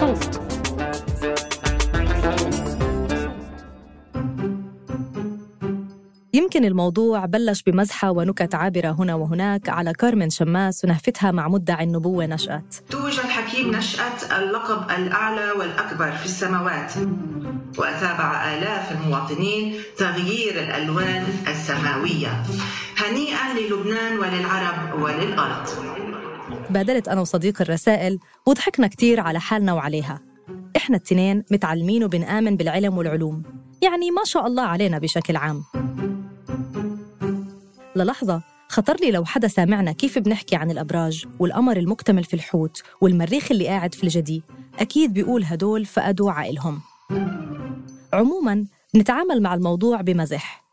صوت يمكن الموضوع بلش بمزحة ونكت عابرة هنا وهناك على كارمن شماس ونهفتها مع مدعي النبوة نشأت. توج الحكيم نشأة اللقب الأعلى والأكبر في السماوات وأتابع آلاف المواطنين تغيير الألوان السماوية. هنيئا للبنان وللعرب وللأرض. بادلت أنا وصديق الرسائل وضحكنا كتير على حالنا وعليها. إحنا التنين متعلمين وبنآمن بالعلم والعلوم. يعني ما شاء الله علينا بشكل عام. للحظة خطر لي لو حدا سامعنا كيف بنحكي عن الأبراج والقمر المكتمل في الحوت والمريخ اللي قاعد في الجدي. أكيد بيقول هدول فقدوا عقلهم. عموما بنتعامل مع الموضوع بمزح.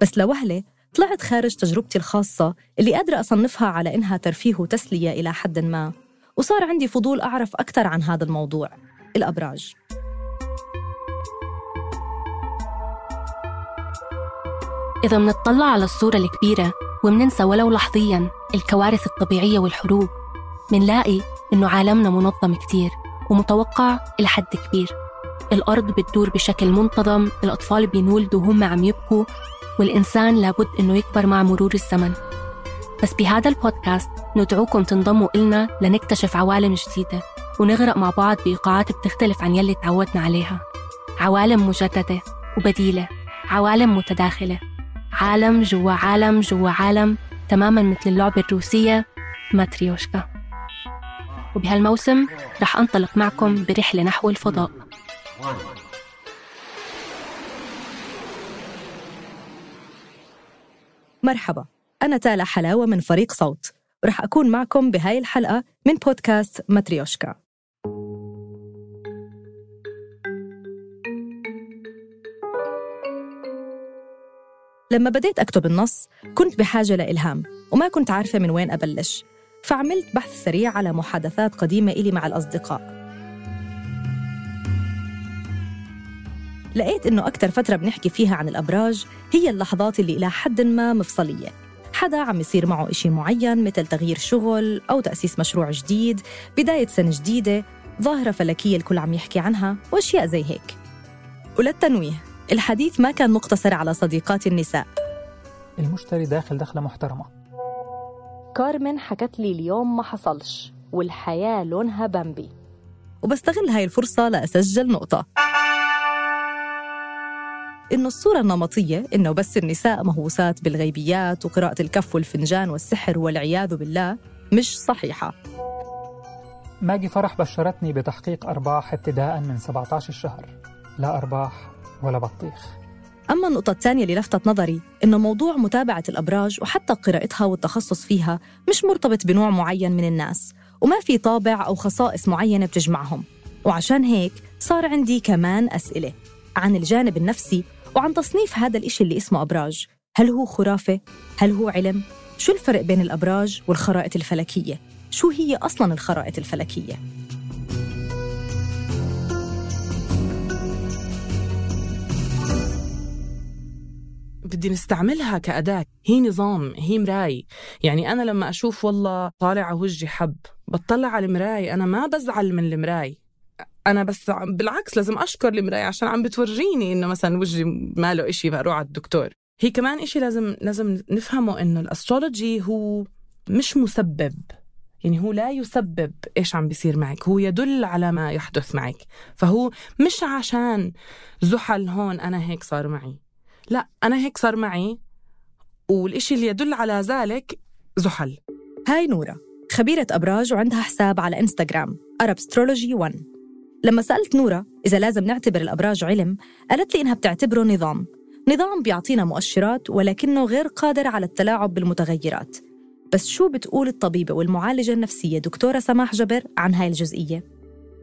بس لوهلة طلعت خارج تجربتي الخاصة اللي قادرة أصنفها على إنها ترفيه وتسلية إلى حد ما وصار عندي فضول أعرف أكثر عن هذا الموضوع الأبراج. إذا منطلع على الصورة الكبيرة ومننسى ولو لحظيا الكوارث الطبيعية والحروب منلاقي إنه عالمنا منظم كتير ومتوقع إلى حد كبير. الأرض بتدور بشكل منتظم الأطفال بينولدوا وهم عم يبكوا والإنسان لابد إنه يكبر مع مرور الزمن. بس بهذا البودكاست ندعوكم تنضموا إلنا لنكتشف عوالم جديدة ونغرق مع بعض بإيقاعات بتختلف عن يلي تعودنا عليها. عوالم مجددة وبديلة عوالم متداخلة عالم جوا عالم جوا عالم تماما مثل اللعبة الروسية ماتريوشكا. وبهالموسم رح أنطلق معكم برحلة نحو الفضاء. مرحبا. أنا تالا حلاوة من فريق صوت. ورح أكون معكم بهاي الحلقة من بودكاست ماتريوشكا. لما بديت أكتب النص كنت بحاجة لإلهام وما كنت عارفة من وين أبلش. فعملت بحث سريع على محادثات قديمة إلي مع الأصدقاء. لقيت إنه أكثر فترة بنحكي فيها عن الأبراج هي اللحظات اللي إلى حد ما مفصلية. حدا عم يصير معه إشي معين مثل تغيير شغل أو تأسيس مشروع جديد بداية سنة جديدة ظاهرة فلكية الكل عم يحكي عنها وأشياء زي هيك. وللتنويه الحديث ما كان مقتصر على صديقات النساء. المشتري داخل دخلة محترمة. كارمن حكت لي اليوم ما حصلش والحياة لونها بامبي. وبستغل هاي الفرصة لأسجل نقطة. إنه الصورة النمطية إنه بس النساء مهووسات بالغيبيات وقراءة الكف والفنجان والسحر والعياذ بالله مش صحيحة. ماجي فرح بشرتني بتحقيق أرباح ابتداء من 17 الشهر. لا أرباح ولا بطيخ. أما النقطة الثانية اللي لفتت نظري إنه موضوع متابعة الأبراج وحتى قراءتها والتخصص فيها مش مرتبط بنوع معين من الناس وما في طابع أو خصائص معينة بتجمعهم. وعشان هيك صار عندي كمان أسئلة عن الجانب النفسي وعن تصنيف هذا الإشي اللي اسمه أبراج هل هو خرافة؟ هل هو علم؟ شو الفرق بين الأبراج والخرائط الفلكية؟ شو هي أصلاً الخرائط الفلكية؟ بدي نستعملها كأداة هي نظام هي مراي يعني أنا لما أشوف والله طالع وجهي حب بطلع على المراي أنا ما بزعل من المراي أنا بس بالعكس لازم أشكر المراية عشان عم بتورجيني إنه مثلا وجهي ماله إشي فأروح على الدكتور. هي كمان إشي لازم لازم نفهمه إنه الأسترولوجي هو مش مسبب. يعني هو لا يسبب إيش عم بيصير معك هو يدل على ما يحدث معك. فهو مش عشان زحل هون أنا هيك صار معي. لا أنا هيك صار معي والإشي اللي يدل على ذلك زحل. هاي نورة خبيرة أبراج وعندها حساب على إنستغرام Arabstrology 1 لما سألت نورة إذا لازم نعتبر الأبراج علم قالت لي إنها بتعتبره نظام. نظام بيعطينا مؤشرات ولكنه غير قادر على التلاعب بالمتغيرات. بس شو بتقول الطبيبة والمعالجة النفسية دكتورة سماح جبر عن هاي الجزئية؟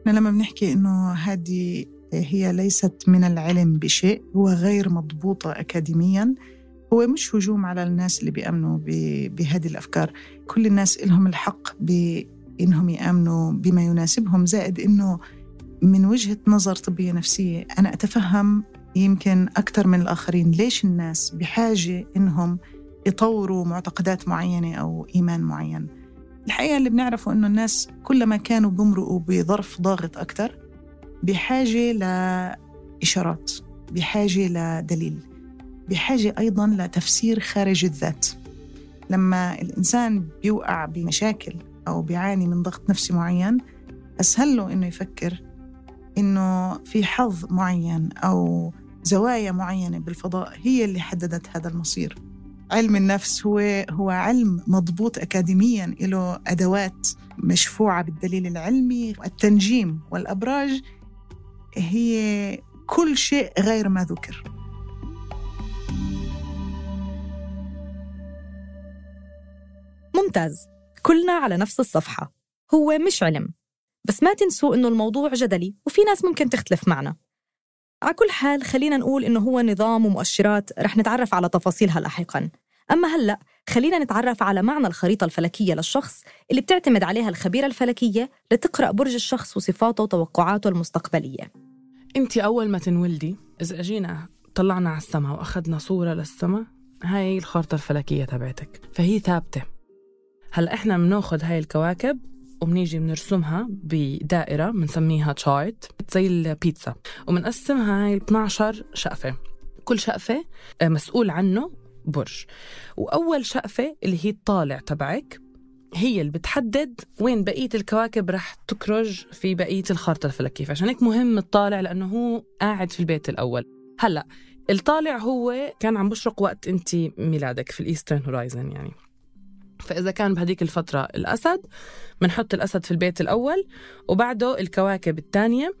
إحنا لما بنحكي إنه هذه هي ليست من العلم بشيء هو غير مضبوطة أكاديمياً. هو مش هجوم على الناس اللي بيأمنوا بهذه الأفكار. كل الناس لهم الحق بإنهم يأمنوا بما يناسبهم زائد إنه من وجهة نظر طبية نفسية أنا أتفهم يمكن أكثر من الآخرين ليش الناس بحاجة إنهم يطوروا معتقدات معينة أو إيمان معين. الحقيقة اللي بنعرفه إنه الناس كلما كانوا بمرقوا بظرف ضاغط أكثر بحاجة لإشارات بحاجة لدليل بحاجة أيضا لتفسير خارج الذات. لما الإنسان بيوقع بمشاكل أو بيعاني من ضغط نفسي معين أسهل له إنه يفكر إنه في حظ معين أو زوايا معينة بالفضاء هي اللي حددت هذا المصير. علم النفس هو هو علم مضبوط أكاديميا له أدوات مشفوعة بالدليل العلمي. التنجيم والأبراج هي كل شيء غير ما ذكر. ممتاز. كلنا على نفس الصفحة. هو مش علم. بس ما تنسوا إنه الموضوع جدلي وفي ناس ممكن تختلف معنا. على كل حال خلينا نقول إنه هو نظام ومؤشرات رح نتعرف على تفاصيلها لاحقاً. أما هلأ خلينا نتعرف على معنى الخريطة الفلكية للشخص اللي بتعتمد عليها الخبيرة الفلكية لتقرأ برج الشخص وصفاته وتوقعاته المستقبلية. انت أول ما تنولدي إذا أجينا طلعنا على السماء وأخذنا صورة للسماء هاي الخارطة الفلكية تبعتك فهي ثابتة. هلأ إحنا بناخذ هاي الكواكب وبنيجي بنرسمها بدائرة بنسميها تشارت زي البيتزا. وبنقسمها هاي 12 شقفة. كل شقفة آه، مسؤول عنه برج. وأول شقفة اللي هي الطالع تبعك هي اللي بتحدد وين بقية الكواكب رح تكرج في بقية الخارطة الفلكية. عشان هيك مهم الطالع لأنه هو قاعد في البيت الأول. هلأ الطالع هو كان عم بشرق وقت انت ميلادك في ال eastern horizon يعني. فإذا كان بهديك الفترة الأسد بنحط الأسد في البيت الأول وبعده الكواكب الثانية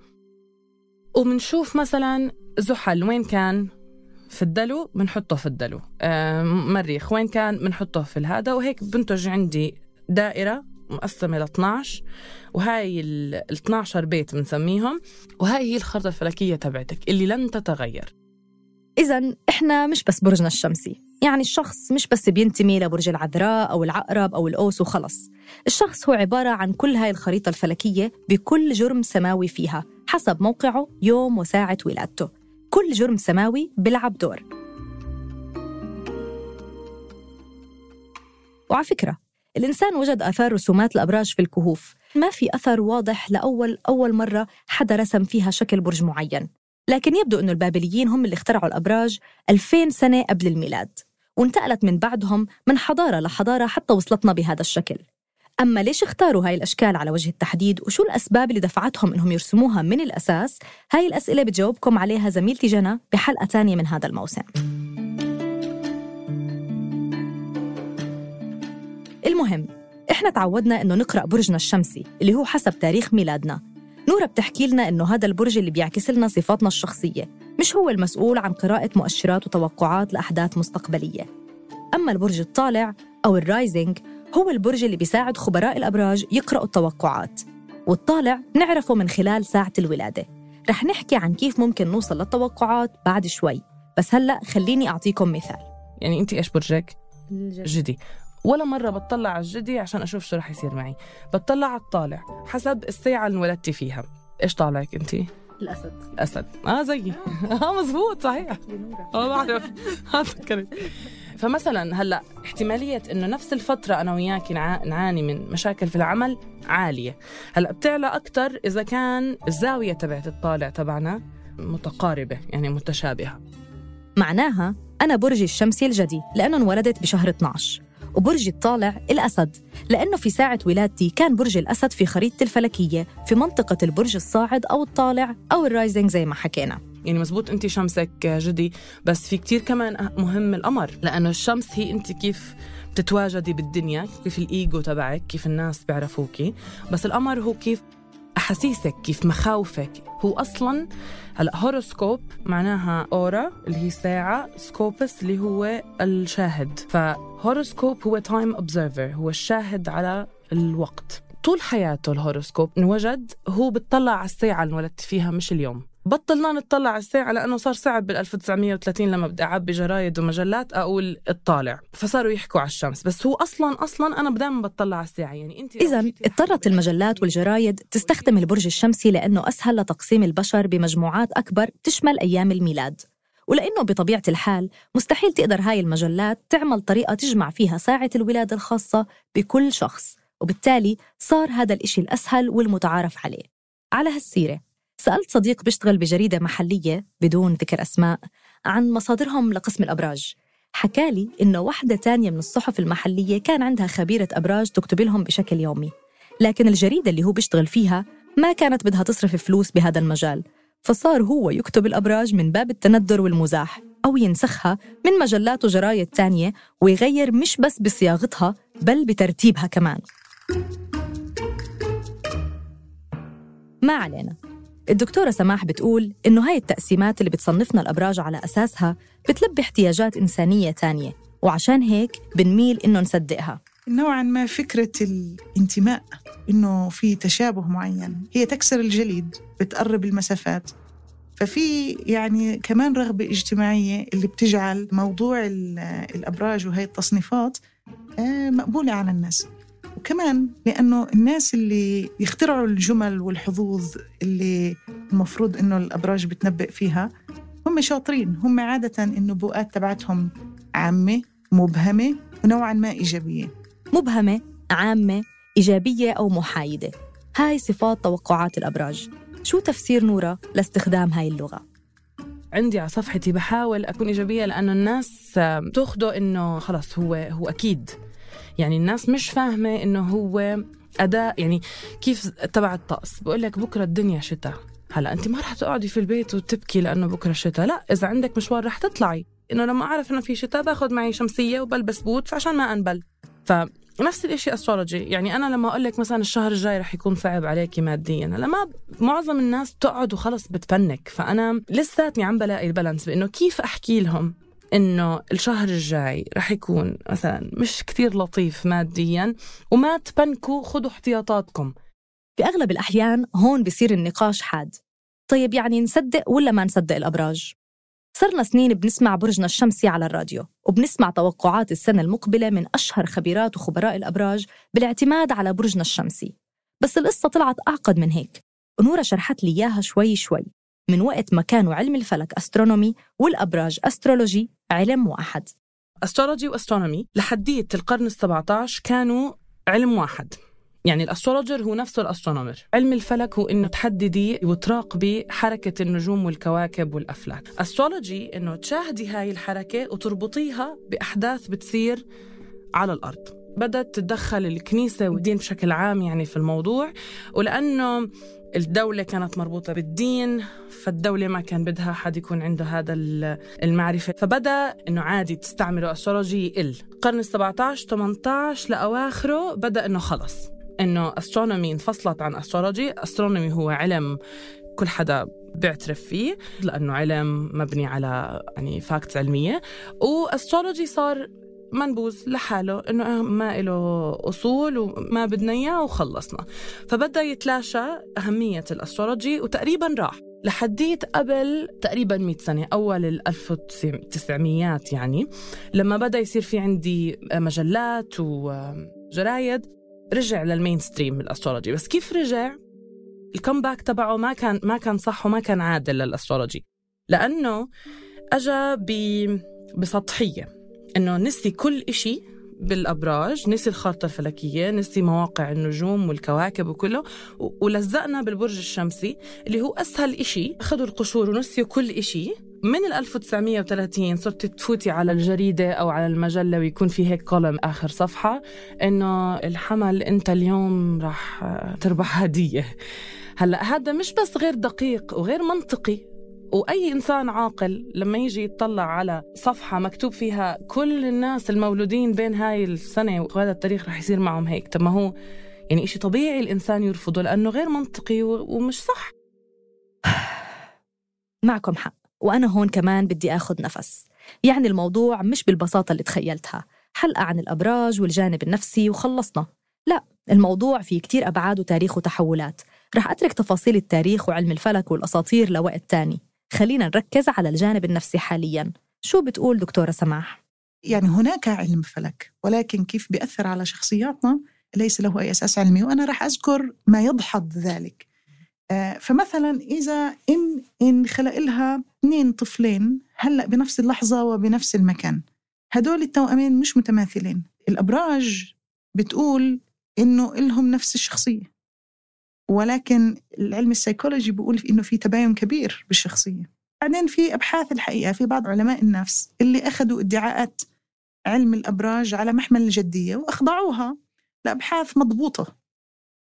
وبنشوف مثلا زحل وين كان؟ في الدلو بنحطه في الدلو. آه مريخ وين كان؟ بنحطه في الهذا وهيك بنتج عندي دائرة مقسمة ل 12 وهاي ال 12 بيت بنسميهم وهاي هي الخرطة الفلكية تبعتك اللي لن تتغير. إذا إحنا مش بس برجنا الشمسي. يعني الشخص مش بس بينتمي لبرج العذراء أو العقرب أو الأوس وخلص. الشخص هو عبارة عن كل هاي الخريطة الفلكية بكل جرم سماوي فيها حسب موقعه يوم وساعة ولادته. كل جرم سماوي بيلعب دور. وعلى فكرة الإنسان وجد آثار رسومات الأبراج في الكهوف. ما في أثر واضح لأول أول مرة حدا رسم فيها شكل برج معين. لكن يبدو أن البابليين هم اللي اخترعوا الأبراج 2000 سنة قبل الميلاد. وانتقلت من بعدهم من حضارة لحضارة حتى وصلتنا بهذا الشكل. أما ليش اختاروا هاي الأشكال على وجه التحديد وشو الأسباب اللي دفعتهم إنهم يرسموها من الأساس؟ هاي الأسئلة بتجاوبكم عليها زميلتي جنى بحلقة تانية من هذا الموسم. المهم إحنا تعودنا إنه نقرأ برجنا الشمسي اللي هو حسب تاريخ ميلادنا. نورة بتحكي لنا إنه هذا البرج اللي بيعكس لنا صفاتنا الشخصية مش هو المسؤول عن قراءة مؤشرات وتوقعات لأحداث مستقبلية. أما البرج الطالع أو ال rising هو البرج اللي بيساعد خبراء الأبراج يقرأوا التوقعات والطالع نعرفه من خلال ساعة الولادة. رح نحكي عن كيف ممكن نوصل للتوقعات بعد شوي بس هلأ خليني أعطيكم مثال. يعني أنت إيش برجك؟ جدي ولا مرة بتطلع على الجدي عشان أشوف شو رح يصير معي. بتطلع على الطالع حسب الساعة اللي انولدتي فيها. إيش طالعك أنت؟ الأسد. الأسد. آه زيي. آه مزبوط صحيح. آه بعرف. آه تذكرت فمثلا هلأ احتمالية إنه نفس الفترة أنا وياك نعاني من مشاكل في العمل عالية. هلأ بتعلى أكثر إذا كان الزاوية تبعت الطالع تبعنا متقاربة يعني متشابهة. معناها أنا برجي الشمسي الجدي لأنه انولدت بشهر 12 وبرجي الطالع الأسد لأنه في ساعة ولادتي كان برج الأسد في خريطتي الفلكية في منطقة البرج الصاعد أو الطالع أو ال rising زي ما حكينا. يعني مزبوط أنت شمسك جدي بس في كتير كمان مهم القمر لأنه الشمس هي أنت كيف بتتواجدي بالدنيا كيف الإيجو تبعك كيف الناس بيعرفوكي بس القمر هو كيف أحاسيسك كيف مخاوفك؟ هو أصلا هلأ horoscope معناها أورا اللي هي ساعة سكوبس اللي هو الشاهد. ف horoscope هو time observer هو الشاهد على الوقت. طول حياته الهوروسكوب انوجد هو بتطلع على الساعة اللي انولدت فيها مش اليوم. بطلنا نطلع على الساعة لأنه صار صعب بال 1930 لما بدي أعبي جرايد ومجلات أقول اطالع فصاروا يحكوا على الشمس. بس هو أصلا أصلا أنا دائما بطلع على الساعة. يعني أنت إذا اضطرت المجلات والجرايد تستخدم البرج الشمسي لأنه أسهل لتقسيم البشر بمجموعات أكبر تشمل أيام الميلاد. ولأنه بطبيعة الحال مستحيل تقدر هاي المجلات تعمل طريقة تجمع فيها ساعة الولادة الخاصة بكل شخص وبالتالي صار هذا الإشي الأسهل والمتعارف عليه. على هالسيرة. سألت صديق بيشتغل بجريدة محلية بدون ذكر أسماء عن مصادرهم لقسم الأبراج. حكالي إنه واحدة تانية من الصحف المحلية كان عندها خبيرة أبراج تكتب لهم بشكل يومي. لكن الجريدة اللي هو بيشتغل فيها ما كانت بدها تصرف فلوس بهذا المجال. فصار هو يكتب الأبراج من باب التندر والمزاح أو ينسخها من مجلات وجرايد تانية ويغير مش بس بصياغتها بل بترتيبها كمان. ما علينا. الدكتورة سماح بتقول إنه هاي التقسيمات اللي بتصنفنا الأبراج على أساسها بتلبي احتياجات إنسانية تانية وعشان هيك بنميل إنه نصدقها. نوعا ما فكرة الانتماء إنه في تشابه معين هي تكسر الجليد بتقرب المسافات. ففي يعني كمان رغبة اجتماعية اللي بتجعل موضوع الأبراج وهي التصنيفات آه، مقبولة على الناس. وكمان لأنه الناس اللي يخترعوا الجمل والحظوظ اللي المفروض إنه الأبراج بتنبئ فيها هم شاطرين. هم عادة النبوءات تبعتهم عامة مبهمة ونوعا ما إيجابية. مبهمة عامة إيجابية أو محايدة. هاي صفات توقعات الأبراج. شو تفسير نورا لاستخدام هاي اللغة؟ عندي على صفحتي بحاول أكون إيجابية لأنه الناس تاخده إنه خلص هو هو أكيد. يعني الناس مش فاهمة إنه هو أداء يعني كيف تبع الطقس. بقول لك بكرة الدنيا شتاء. هلا أنت ما رح تقعدي في البيت وتبكي لأنه بكرة شتاء. لا إذا عندك مشوار رح تطلعي. إنه لما أعرف إنه في شتاء باخذ معي شمسية وبلبس بوتس عشان ما أنبل. فنفس الشيء astrology يعني أنا لما أقول لك مثلا الشهر الجاي رح يكون صعب عليكي ماديا. هلا ما معظم الناس بتقعد وخلص بتبنك فأنا لساتني عم بلاقي ال balance بإنه كيف أحكي لهم؟ إنه الشهر الجاي رح يكون مثلا مش كتير لطيف ماديا وما تبنكوا خذوا احتياطاتكم. بأغلب الأحيان هون بصير النقاش حاد. طيب يعني نصدق ولا ما نصدق الأبراج؟ صرنا سنين بنسمع برجنا الشمسي على الراديو وبنسمع توقعات السنة المقبلة من أشهر خبيرات وخبراء الأبراج بالاعتماد على برجنا الشمسي. بس القصة طلعت أعقد من هيك. ونورة شرحت لي إياها شوي شوي. من وقت ما كانوا علم الفلك astronomy والأبراج astrology علم واحد. astrology و astronomy لحدية القرن ال17 كانوا علم واحد. يعني ال astrologer هو نفسه ال astronomer. علم الفلك هو إنه تحددي وتراقبي حركه النجوم والكواكب والأفلاك. astrology إنه تشاهدي هاي الحركة وتربطيها بأحداث بتصير على الأرض. بدأت تتدخل الكنيسة والدين بشكل عام يعني في الموضوع ولأنه الدولة كانت مربوطة بالدين فالدولة ما كان بدها حد يكون عنده هذا المعرفة. فبدأ إنه عادي تستعملوا astrology يقل القرن ال 17 18 لأواخره بدأ إنه خلص. إنه astronomy انفصلت عن astrology astronomy هو علم كل حدا بيعترف فيه لأنه علم مبني على يعني facts علمية. و astrology صار منبوذ لحاله إنه ما له أصول وما بدنا إياه وخلصنا. فبدأ يتلاشى أهمية ال astrology وتقريبا راح لحديت قبل تقريبا 100 سنة أول ال 1900 يعني. لما بدأ يصير في عندي مجلات وجرايد رجع لل mainstream ال astrology. بس كيف رجع؟ ال comeback تبعه ما كان ما كان صح وما كان عادل لل astrology. لأنه اجى بسطحية. إنه نسي كل إشي بالأبراج نسي الخارطه الفلكية نسي مواقع النجوم والكواكب وكله ولزقنا بالبرج الشمسي اللي هو أسهل إشي. أخذوا القشور ونسيوا كل إشي. من ال 1930 صرت تفوتي على الجريدة أو على المجلة ويكون في هيك كولم آخر صفحة. إنه الحمل أنت اليوم راح تربح هدية. هلأ هذا مش بس غير دقيق وغير منطقي وأي إنسان عاقل لما يجي يطلع على صفحة مكتوب فيها كل الناس المولودين بين هاي السنة وهذا التاريخ رح يصير معهم هيك. طب ما هو يعني إشي طبيعي الإنسان يرفضه لأنه غير منطقي ومش صح. معكم حق وأنا هون كمان بدي آخذ نفس. يعني الموضوع مش بالبساطة اللي تخيلتها. حلقة عن الأبراج والجانب النفسي وخلصنا. لا الموضوع فيه كتير أبعاد وتاريخ وتحولات. رح أترك تفاصيل التاريخ وعلم الفلك والأساطير لوقت تاني. خلينا نركز على الجانب النفسي حاليا. شو بتقول دكتورة سماح؟ يعني هناك علم فلك ولكن كيف بيأثر على شخصياتنا ليس له أي أساس علمي وأنا رح أذكر ما يدحض ذلك. آه، فمثلا إذا إن إن خلق لها اثنين طفلين هلأ بنفس اللحظة وبنفس المكان. هدول التوأمين مش متماثلين. الأبراج بتقول إنه إلهم نفس الشخصية. ولكن العلم السيكولوجي بيقول إنه في تباين كبير بالشخصية. بعدين في أبحاث الحقيقة في بعض علماء النفس اللي أخذوا ادعاءات علم الأبراج على محمل الجدية وأخضعوها لأبحاث مضبوطة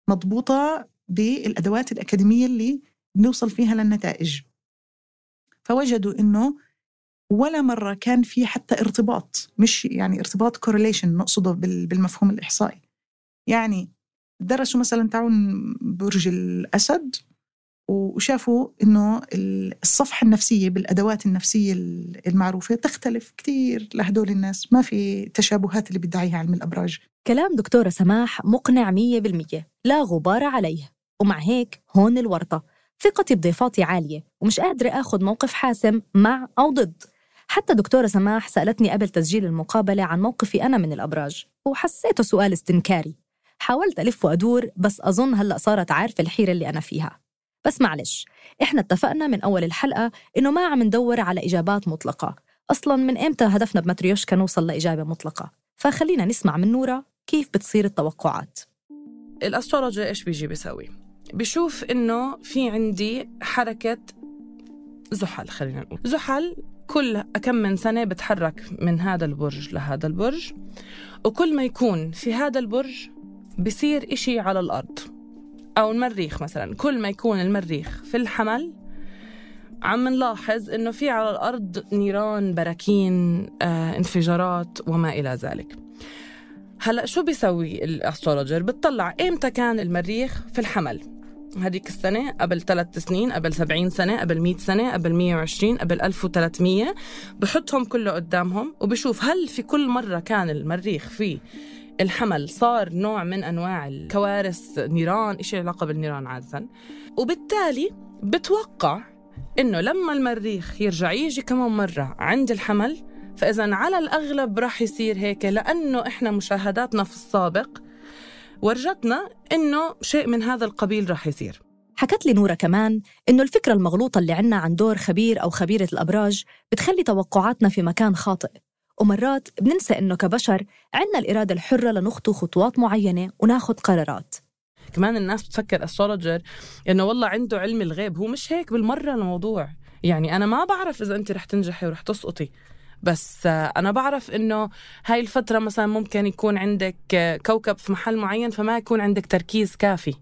مضبوطة بالأدوات الأكاديمية اللي بنوصل فيها للنتائج. فوجدوا إنه ولا مرة كان في حتى ارتباط مش يعني ارتباط كورليشن نقصده بالمفهوم الإحصائي. يعني درسوا مثلا تعاون برج الأسد وشافوا إنه الصفحة النفسية بالأدوات النفسية المعروفة تختلف كثير لهدول الناس ما في تشابهات اللي بيدعيها علم الأبراج. كلام دكتورة سماح مقنع 100% لا غبار عليه ومع هيك هون الورطة. ثقتي بضيفاتي عالية ومش قادرة آخذ موقف حاسم مع أو ضد. حتى دكتورة سماح سألتني قبل تسجيل المقابلة عن موقفي أنا من الأبراج وحسيته سؤال استنكاري. حاولت ألف وأدور بس أظن هلأ صارت عارفة الحيرة اللي أنا فيها. بس معلش إحنا اتفقنا من أول الحلقة إنه ما عم ندور على إجابات مطلقة. أصلا من إمتى هدفنا بمتريوشكا نوصل لإجابة مطلقة؟ فخلينا نسمع من نورا كيف بتصير التوقعات. الأسترولوجي إيش بيجي بيسوي؟ بشوف إنه في عندي حركة زحل خلينا نقول. زحل كل كم من سنة بتحرك من هذا البرج لهذا البرج وكل ما يكون في هذا البرج بصير إشي على الأرض. أو المريخ مثلا كل ما يكون المريخ في الحمل عم نلاحظ إنه في على الأرض نيران براكين آه، انفجارات وما إلى ذلك. هلأ شو بيسوي ال astrologer بتطلع إمتى كان المريخ في الحمل؟ هذيك السنة قبل ثلاث سنين قبل سبعين سنة قبل مئة سنة قبل مية وعشرين قبل ألف وثلاثمية. بحطهم كله قدامهم وبشوف هل في كل مرة كان المريخ فيه الحمل صار نوع من أنواع الكوارث نيران إشي علاقة بالنيران عادة. وبالتالي بتوقع إنه لما المريخ يرجع يجي كمان مرة عند الحمل فإذا على الأغلب راح يصير هيك لأنه إحنا مشاهداتنا في السابق ورجتنا إنه شيء من هذا القبيل رح يصير. حكت لي نورة كمان إنه الفكرة المغلوطة اللي عنا عن دور خبير أو خبيرة الأبراج بتخلي توقعاتنا في مكان خاطئ. ومرات بننسى إنه كبشر عنا الإرادة الحرة لنخطو خطوات معينة وناخد قرارات. كمان الناس بتفكر أسترولوجر إنه والله عنده علم الغيب هو مش هيك بالمرة الموضوع. يعني أنا ما بعرف إذا أنت رح تنجحي ورح تسقطي بس أنا بعرف إنه هاي الفترة مثلا ممكن يكون عندك كوكب في محل معين فما يكون عندك تركيز كافي.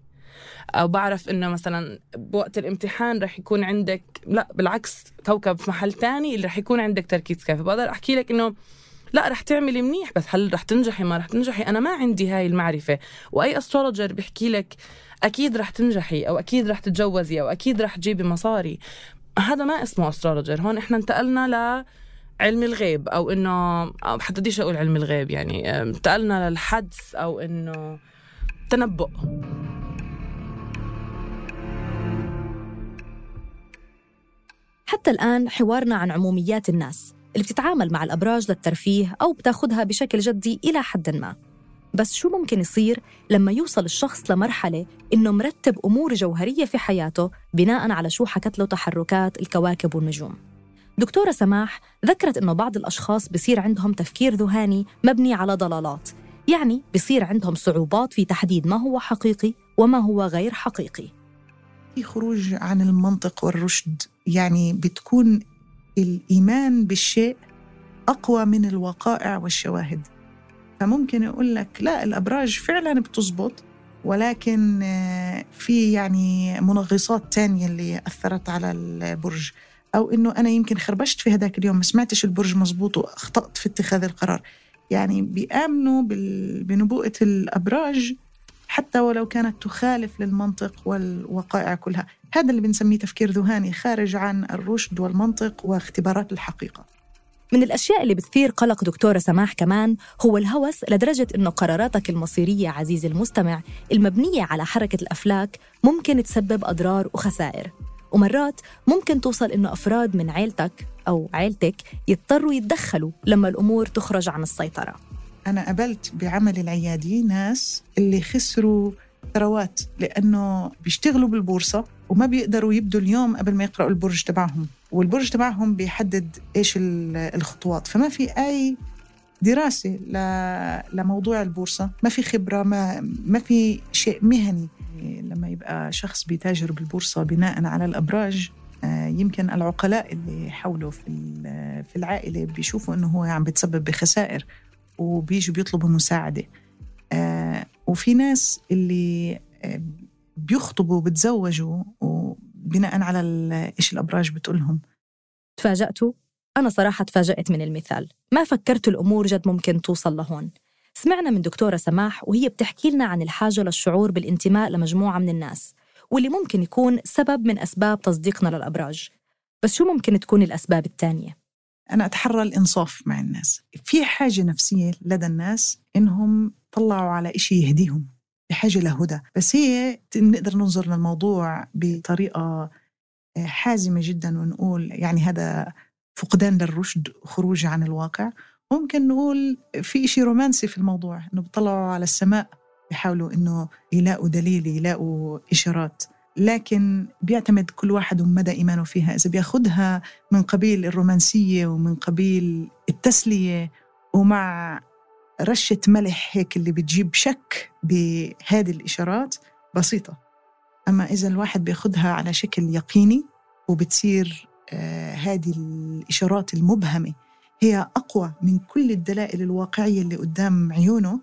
أو بعرف إنه مثلا بوقت الامتحان رح يكون عندك لا بالعكس كوكب في محل تاني اللي رح يكون عندك تركيز كافي. بقدر أحكي لك إنه لا رح تعملي منيح بس هل رح تنجحي؟ ما رح تنجحي. أنا ما عندي هاي المعرفة. وأي astrologer بيحكي لك أكيد رح تنجحي أو أكيد رح تتجوزي أو أكيد رح تجيبي مصاري. هذا ما اسمه استرولوجر هون إحنا انتقلنا ل علم الغيب أو إنه حتى بديش أقول علم الغيب يعني انتقلنا للحدس أو إنه تنبؤ. حتى الآن حوارنا عن عموميات الناس اللي بتتعامل مع الأبراج للترفيه أو بتاخدها بشكل جدي إلى حد ما. بس شو ممكن يصير لما يوصل الشخص لمرحلة إنه مرتب أمور جوهرية في حياته بناء على شو حكت له تحركات الكواكب والنجوم؟ دكتورة سماح ذكرت إنه بعض الأشخاص بصير عندهم تفكير ذهاني مبني على ضلالات. يعني بصير عندهم صعوبات في تحديد ما هو حقيقي وما هو غير حقيقي. في خروج عن المنطق والرشد. يعني بتكون الإيمان بالشيء أقوى من الوقائع والشواهد. فممكن يقول لك لا الأبراج فعلا بتزبط ولكن آه، في يعني منغصات تانية اللي أثرت على البرج. أو إنه أنا يمكن خربشت في هذاك اليوم ما سمعتش البرج مزبوط وأخطأت في اتخاذ القرار. يعني بيآمنوا بنبوءة الأبراج حتى ولو كانت تخالف للمنطق والوقائع كلها. هذا اللي بنسميه تفكير ذهاني خارج عن الرشد والمنطق واختبارات الحقيقة. من الأشياء اللي بتثير قلق دكتورة سماح كمان هو الهوس لدرجة إنه قراراتك المصيرية عزيزي المستمع المبنية على حركة الأفلاك ممكن تسبب أضرار وخسائر. ومرات ممكن توصل إنه أفراد من عيلتك أو عيلتك يضطروا يتدخلوا لما الأمور تخرج عن السيطرة. أنا قابلت بعمل العيادي ناس اللي خسروا ثروات لأنه بيشتغلوا بالبورصة وما بيقدروا يبدوا اليوم قبل ما يقرأوا البرج تبعهم. والبرج تبعهم بيحدد إيش الخطوات. فما في أي دراسة لموضوع البورصة ما في خبرة ما, ما في شيء مهني. لما يبقى شخص بيتاجر بالبورصة بناء على الأبراج آه، يمكن العقلاء اللي حوله في في العائلة بيشوفوا إنه هو عم بتسبب بخسائر وبيجوا بيطلبوا مساعدة. آه، وفي ناس اللي آه، بيخطبوا وبتزوجوا وبناء على إيش الأبراج بتقولهم. تفاجأتوا؟ أنا صراحة تفاجأت من المثال. ما فكرت الأمور جد ممكن توصل لهون. سمعنا من دكتورة سماح وهي بتحكي لنا عن الحاجة للشعور بالانتماء لمجموعة من الناس واللي ممكن يكون سبب من أسباب تصديقنا للأبراج. بس شو ممكن تكون الأسباب الثانية؟ أنا أتحرى الإنصاف مع الناس. في حاجة نفسية لدى الناس إنهم طلعوا على إشي يهديهم بحاجة لهدى. بس هي نقدر ننظر للموضوع بطريقة آه، حازمة جدا ونقول يعني هذا فقدان للرشد خروج عن الواقع. ممكن نقول في إشي رومانسي في الموضوع إنه بيطلعوا على السماء بيحاولوا إنه يلاقوا دليل يلاقوا إشارات. لكن بيعتمد كل واحد ومدى إيمانه فيها. إذا بياخدها من قبيل الرومانسية ومن قبيل التسلية ومع رشة ملح هيك اللي بتجيب شك بهذه الإشارات بسيطة. أما إذا الواحد بياخدها على شكل يقيني وبتصير آه هذه الإشارات المبهمة هي أقوى من كل الدلائل الواقعية اللي قدام عيونه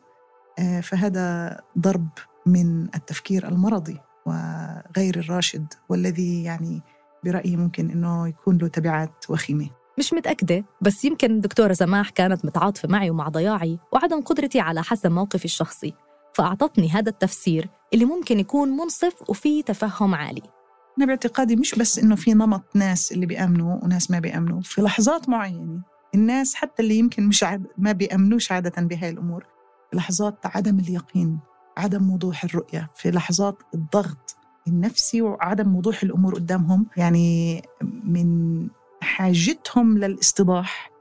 آه فهذا ضرب من التفكير المرضي وغير الراشد والذي يعني برأيي ممكن أنه يكون له تبعات وخيمة. مش متأكدة بس يمكن الدكتورة سماح كانت متعاطفة معي ومع ضياعي وعدم قدرتي على حسم موقفي الشخصي فأعطتني هذا التفسير اللي ممكن يكون منصف وفيه تفهم عالي. أنا باعتقادي مش بس إنه في نمط ناس اللي بيأمنوا وناس ما بيأمنوا في لحظات معينة الناس حتى اللي يمكن مش عاد ما بيأمنوش عادة بهاي الأمور لحظات عدم اليقين عدم وضوح الرؤية في لحظات الضغط النفسي وعدم وضوح الأمور قدامهم يعني من حاجتهم للاستضاح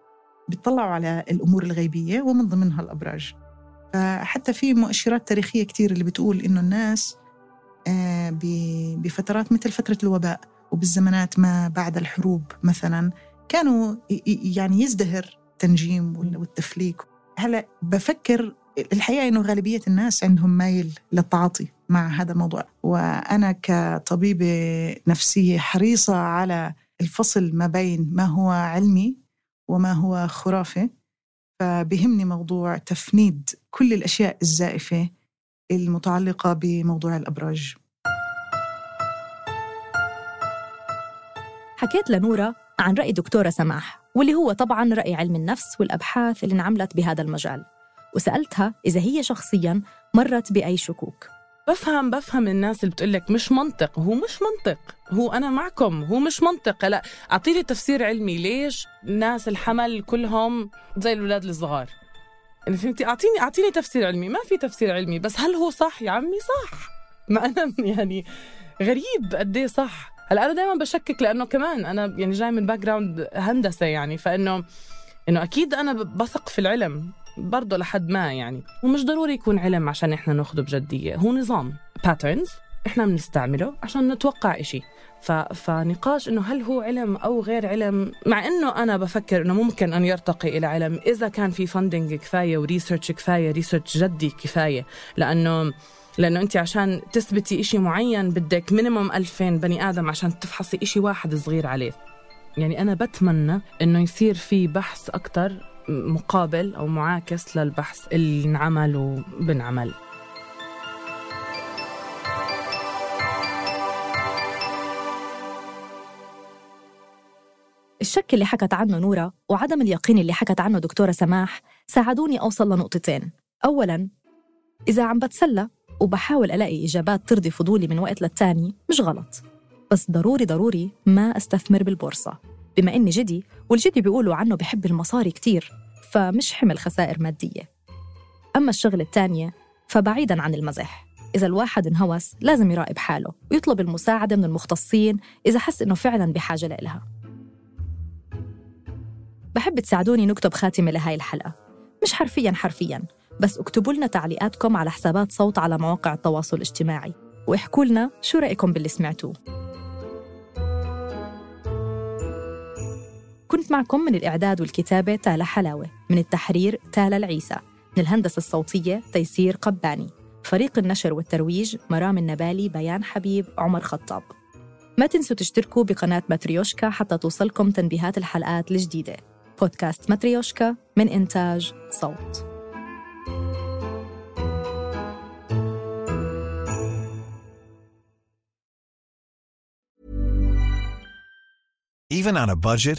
بيطلعوا على الأمور الغيبية ومن ضمنها الأبراج. فحتى في مؤشرات تاريخية كتير اللي بتقول إنه الناس آه، بفترات مثل فترة الوباء وبالزمانات ما بعد الحروب مثلا كانوا يعني يزدهر التنجيم والتفليك. هلأ بفكر الحقيقة إنه غالبية الناس عندهم مايل للتعاطي مع هذا الموضوع. وأنا كطبيبة نفسية حريصة على الفصل ما بين ما هو علمي وما هو خرافة فبهمني موضوع تفنيد كل الأشياء الزائفة المتعلقة بموضوع الأبراج. حكيت لنورة عن رأي دكتورة سماح واللي هو طبعا رأي علم النفس والأبحاث اللي انعملت بهذا المجال وسألتها إذا هي شخصيا مرت بأي شكوك. بفهم بفهم الناس اللي بتقول لك مش منطق. هو مش منطق. هو أنا معكم هو مش منطق. لا أعطيني تفسير علمي. ليش الناس الحمل كلهم زي الأولاد الصغار؟ فهمتي؟ أعطيني أعطيني تفسير علمي. ما في تفسير علمي بس هل هو صح يا عمي؟ صح. ما أنا يعني غريب قد إيه صح. هلا أنا دائما بشكك لأنه كمان أنا يعني جاي من background هندسة يعني فإنه إنه أكيد أنا بثق في العلم. برضه لحد ما يعني. ومش ضروري يكون علم عشان إحنا ناخده بجدية. هو نظام. patterns إحنا بنستعمله عشان نتوقع إشي. ف... فنقاش إنه هل هو علم أو غير علم. مع إنه أنا بفكر إنه ممكن أن يرتقي إلى علم. إذا كان في funding كفاية و research كفاية research جدي كفاية. لأنه لأنه أنت عشان تثبتي إشي معين بدك minimum 2000 بني آدم عشان تفحصي إشي واحد صغير عليه. يعني أنا بتمنى إنه يصير في بحث أكتر مقابل أو معاكس للبحث اللي انعمل وبنعمل الشك اللي حكت عنه نورا وعدم اليقين اللي حكت عنه دكتورة سماح ساعدوني أوصل لنقطتين. أولاً إذا عم بتسلى وبحاول ألاقي إجابات ترضي فضولي من وقت للتاني مش غلط. بس ضروري ضروري ما أستثمر بالبورصة. بما إني جدي والجدي بيقولوا عنه بحب المصاري كتير فمش حمل خسائر مادية. أما الشغلة التانية فبعيداً عن المزح. إذا الواحد انهوس لازم يراقب حاله ويطلب المساعدة من المختصين إذا حس إنه فعلاً بحاجة لإلها. بحب تساعدوني نكتب خاتمة لهاي الحلقة. مش حرفياً حرفياً بس اكتبوا لنا تعليقاتكم على حسابات صوت على مواقع التواصل الاجتماعي. واحكوا لنا شو رأيكم باللي سمعتوه. كنت معكم من الإعداد والكتابة تالا حلاوة من التحرير تالا العيسى من الهندسة الصوتية تيسير قباني فريق النشر والترويج مرام النبالي بيان حبيب عمر خطاب. ما تنسوا تشتركوا بقناة ماتريوشكا حتى توصلكم تنبيهات الحلقات الجديدة. بودكاست ماتريوشكا من إنتاج صوت. Even on a budget,